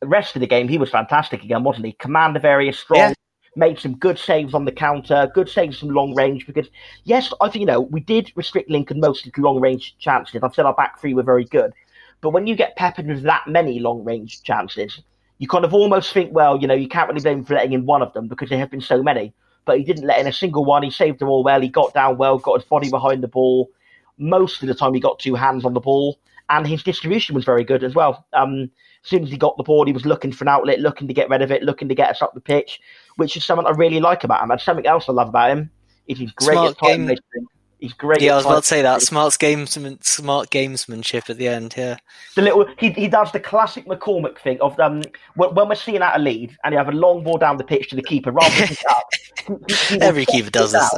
the rest of the game he was fantastic again, wasn't he? Command of area strong. Yeah. Made some good saves on the counter, good saves from long range. Because yes, I think you know we did restrict Lincoln mostly to long range chances. I've said our back three were very good, but when you get peppered with that many long range chances, you kind of almost think, well, you know, you can't really blame him for letting in one of them because there have been so many. But he didn't let in a single one. He saved them all well. He got down well, got his body behind the ball. Most of the time, he got two hands on the ball, and his distribution was very good as well. Um, as soon as he got the ball, he was looking for an outlet, looking to get rid of it, looking to get us up the pitch, which is something I really like about him. And something else I love about him is he's great Smart at time wasting. He's great. Yeah, I was about to say that smart gamesman, smart gamesmanship at the end. Yeah, the little he, he does the classic McCormick thing of um when, when we're seeing out a lead and you have a long ball down the pitch to the keeper rather than up. He, he Every keeper does this.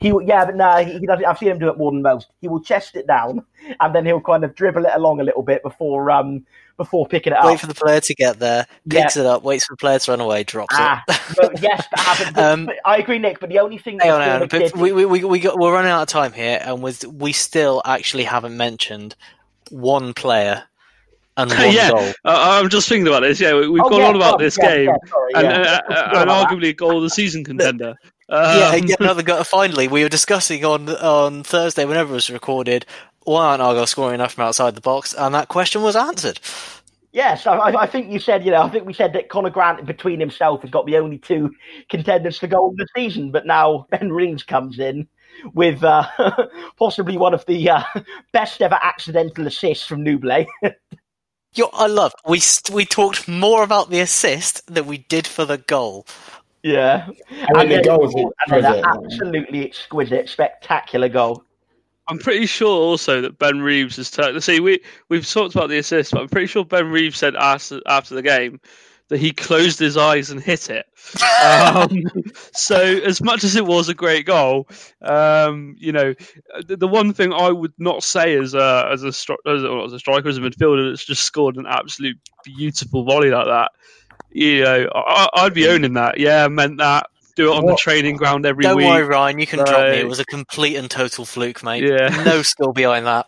He yeah, but no, he, he does. I've seen him do it more than most. He will chest it down, and then he'll kind of dribble it along a little bit before um before picking it up. Wait for the player to get there, picks yeah. it up, waits for the player to run away, drops ah, it. yes, that happens. Um, but I agree, Nick. But the only thing hang on, hang on, but we, we, we got, we're running out of time here, and with, we still actually haven't mentioned one player and one yeah, goal. Uh, I'm just thinking about this. Yeah, we, have oh, gone yeah, on about this yeah, game, sorry, and, uh, uh, and arguably a goal of the season contender. Um, yeah, yeah, another go- finally, we were discussing on on Thursday, whenever it was recorded, why aren't Argyle scoring enough from outside the box? And that question was answered. Yes, I, I, think you said, you know, I think we said that Conor Grant between himself has got the only two contenders for goal of the season, but now Ben Reeves comes in with uh, possibly one of the uh, best ever accidental assists from Nouble. Yo, I love. We we talked more about the assist than we did for the goal. Yeah, and, the goal was an absolutely exquisite, spectacular goal. I'm pretty sure also that Ben Reeves has turned. See, we we've talked about the assist, but I'm pretty sure Ben Reeves said after after the game that he closed his eyes and hit it. Um, so, as much as it was a great goal, um, you know, the, the, one thing I would not say as a as a, as a, as a striker, as a midfielder, that's just scored an absolute beautiful volley like that. You know, I, would be owning that. Yeah, I meant that do it on what? the training ground every Don't week. Don't worry, Ryan. You can drop me. It was a complete and total fluke, mate. Yeah. No skill behind that.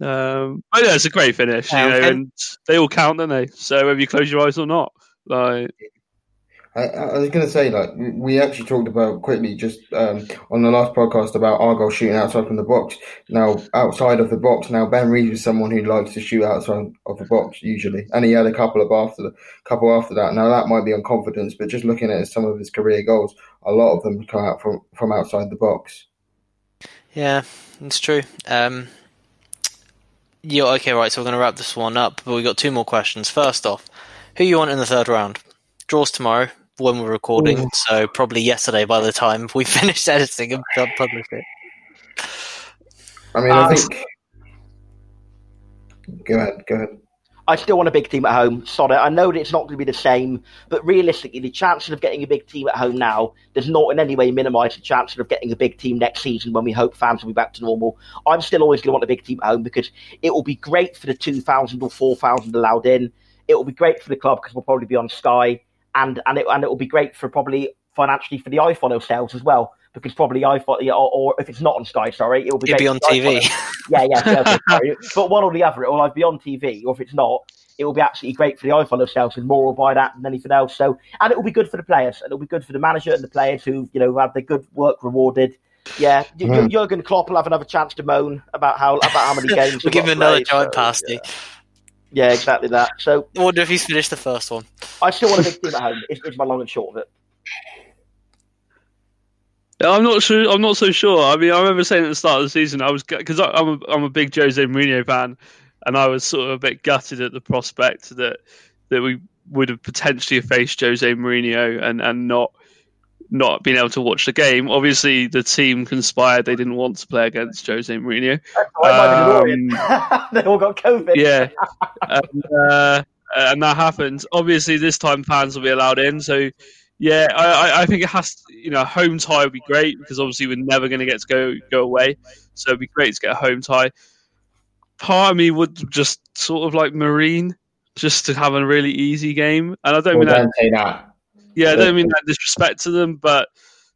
Um, but yeah, it's a great finish, you know, and they all count, don't they? So whether you close your eyes or not, like. I, I was going to say, like, we actually talked about quickly just um, on the last podcast about Argyle shooting outside from the box. Now, outside of the box, now Ben Reeves is someone who likes to shoot outside of the box usually, and he had a couple of after the couple after that. Now that might be on confidence, but just looking at some of his career goals, a lot of them come out from from outside the box. Yeah, it's true. Um, yeah, okay, right. So we're going to wrap this one up, but we've got two more questions. First off, who you want in the third round? Draws tomorrow when we're recording, Ooh. so probably yesterday by the time we finished editing and published it. I mean, I uh, think. Go ahead. Go ahead. I still want a big team at home. Sorry, I know that it's not going to be the same, but realistically, the chances of getting a big team at home now does not in any way minimise the chances of getting a big team next season when we hope fans will be back to normal. I'm still always going to want a big team at home because it will be great for the 2,000 or 4,000 allowed in. It will be great for the club because we'll probably be on Sky, and and it and it will be great for probably financially for the iFollow sales as well because probably iFollow, or, or if it's not on Sky, sorry, it'll be, be on TV. yeah, yeah, sorry. but one or the other, it will either be on TV, or if it's not, it will be absolutely great for the iFollow sales, and more will buy that than anything else. So, and it will be good for the players, and it'll be good for the manager and the players who, you know, have their good work rewarded. Yeah, mm. Jurgen Klopp will have another chance to moan about how about how many games. we'll give him another giant so, pasty. Yeah. Yeah. exactly that. So, I wonder if he's finished the first one. I still want a big team at home. It's, it's my long and short of it. I'm not sure. I'm not so sure. I mean, I remember saying at the start of the season, I was because I'm a, I'm a big Jose Mourinho fan, and I was sort of a bit gutted at the prospect that that we would have potentially faced Jose Mourinho and and not not being able to watch the game. Obviously, the team conspired; they didn't want to play against Jose Mourinho. Um, they all got COVID. Yeah, and, uh, and that happened. Obviously, this time fans will be allowed in. So, yeah, I, I think it has. To, you know, home tie would be great because obviously we're never going to get to go go away. So it'd be great to get a home tie. Part of me would just sort of like Marine, just to have a really easy game. And I don't Well, mean that. don't say that. Yeah, I don't mean that disrespect to them, but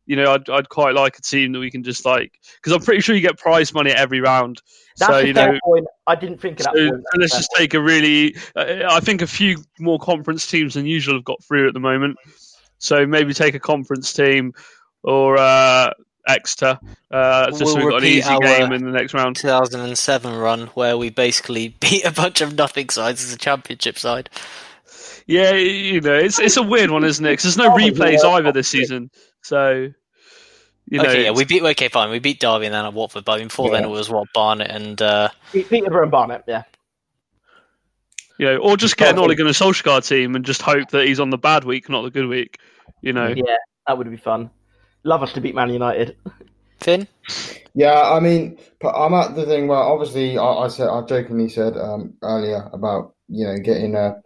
you know, I'd I'd quite like a team that we can just like because I'm pretty sure you get prize money every round. That's so a you know, point. I didn't think of so, that point. so let's just take a really. Uh, I think a few more conference teams than usual have got through at the moment. So maybe take a conference team or uh, Exeter, uh, just so We'll we've got an repeat easy our- game in the next round. 2007 run where we basically beat a bunch of nothing sides as a championship side. Yeah, you know, it's it's a weird one, isn't it? Because there's no Oh, replays yeah. either this season. So, you know, okay, yeah, we beat. Okay, fine, we beat Derby and then at Watford, but before then it was what Barnet and uh, Peterborough and Barnet, yeah. you know, or just get an Ole Gunnar Solskjaer team and just hope that he's on the bad week, not the good week. You know, Yeah, that would be fun. Love us to beat Man United. Finn. Yeah, I mean, I'm at the thing where obviously I, I said I jokingly said um, earlier about you know getting a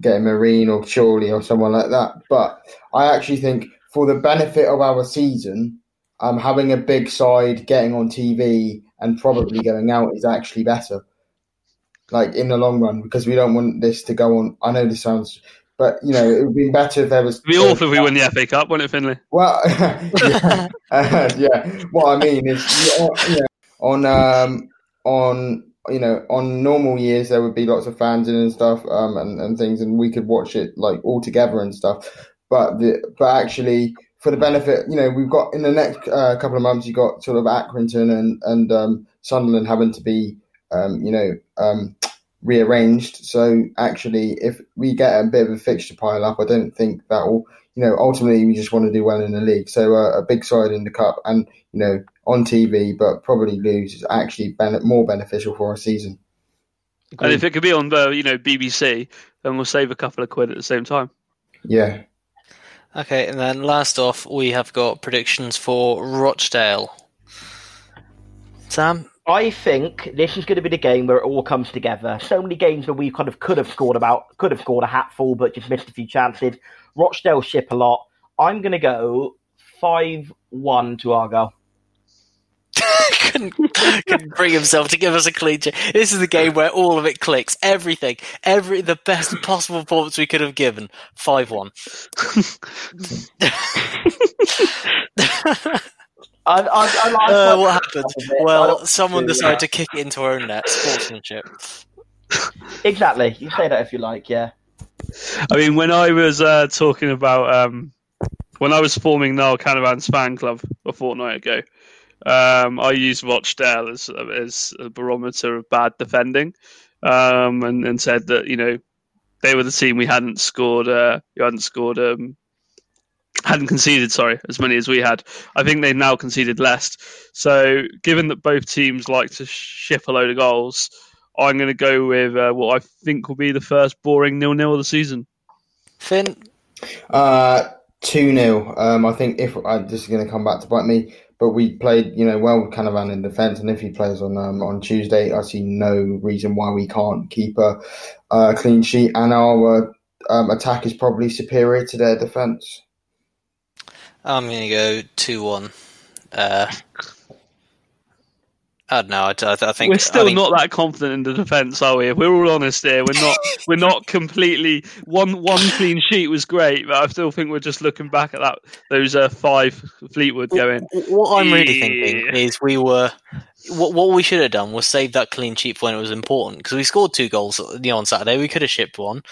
getting Marine or Chorley or someone like that, but I actually think for the benefit of our season, um, having a big side, getting on TV, and probably going out is actually better. Like in the long run, because we don't want this to go on. I know this sounds, but you know, it would be better if there was. it'd be awful if we win the FA Cup, wouldn't it, Finley? Well, yeah, uh, yeah. What I mean is, you know, on um, on you know, on normal years there would be lots of fans in and stuff, um, and, and things, and we could watch it like all together and stuff. But the but actually, for the benefit, you know, we've got in the next uh, couple of months, you have got sort of Accrington and and um, Sunderland having to be, um, you know, um, rearranged. So actually, if we get a bit of a fixture pile up, I don't think that will. You know, ultimately, we just want to do well in the league. So uh, a big side in the cup, and you know, on TV, but probably lose is actually ben- more beneficial for our season. And if it could be on the you know BBC, then we'll save a couple of quid at the same time. Yeah. Okay, and then last off, we have got predictions for Rochdale. Sam. I think this is going to be the game where it all comes together. So many games where we kind of could have scored about, could have scored a hatful, but just missed a few chances. Rochdale ship a lot. I'm going to go five-one to Argyle. couldn't, couldn't bring himself to give us a clean sheet. This is the game where all of it clicks. Everything, every the best possible performance we could have given. Five one. I, I, I like Uh, what happened? of it. I Well, someone yeah. decided to kick it into our own net. Sportsmanship. Exactly. You say that if you like, yeah. I mean, when I was uh, talking about um, when I was forming Niall Canavan's fan club a fortnight ago, um, I used Rochdale as as a barometer of bad defending, um, and, and said that you know they were the team we hadn't scored, uh, who hadn't scored, um, hadn't conceded, sorry, as many as we had. I think they've now conceded less. So, given that both teams like to ship a load of goals, I'm going to go with uh, what I think will be the first boring nil-nil of the season. Finn. Uh, 2 0. Um, I think if uh, this is going to come back to bite me, but we played, you know, well with Canavan in defence, and if he plays on um, on Tuesday, I see no reason why we can't keep a, a clean sheet, and our um, attack is probably superior to their defence. I'm going to go two one. Uh, I don't know. I, I, I think we're still I think, not that confident in the defence, are we? If we're all honest here, we're not. we're not completely. One one clean sheet was great, but I still think we're just looking back at that those uh, five Fleetwood going. What I'm really Yeah. thinking is we were. What, what we should have done was save that clean sheet for when it was important because we scored two goals you know, on Saturday. We could have shipped one.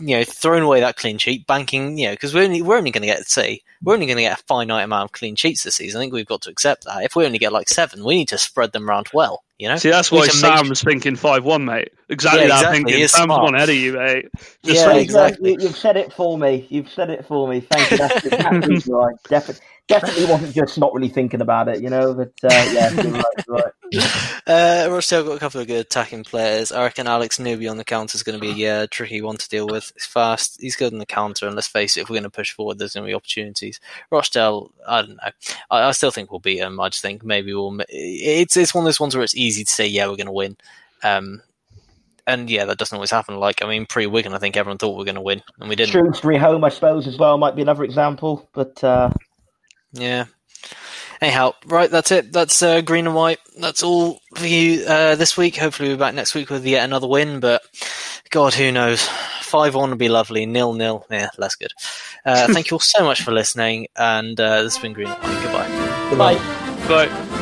You know, thrown away that clean sheet, banking. You know, because we're only we're only going to get see we're only going to get a finite amount of clean sheets this season. I think we've got to accept that. If we only get like seven, we need to spread them around well. You know, See, that's why need to make was thinking five one, mate. exactly Yeah, that exactly. thinking. He Sam's smart. one ahead of you, mate. Just Yeah, exactly. You, you've said it for me. You've said it for me. Thank you. That's exactly right. Definitely, definitely wasn't just not really thinking about it, you know. But uh, yeah, you're right. You're right. Uh, Rochdale got a couple of good attacking players. I reckon Alex Newby on the counter is going to be a yeah, tricky one to deal with. He's fast. He's good on the counter, and let's face it, if we're going to push forward, there's going to be opportunities. Rochdale, I don't know. I, I still think we'll beat them. I just think maybe we'll. It's it's one of those ones where it's easy to say yeah, we're going to win. Um, and yeah, that doesn't always happen. Like I mean, pre Wigan, I think everyone thought we were going to win, and we didn't. Shrewsbury home, I suppose, as well might be another example. But uh, Yeah. Anyhow, right, that's it. That's uh, green and white. That's all for you uh, this week. Hopefully, we'll be back next week with yet another win. But God, who knows? Five one would be lovely. Nil nil, yeah, less good. Uh, thank you all so much for listening, and uh, this has been green and white. Goodbye. goodbye. But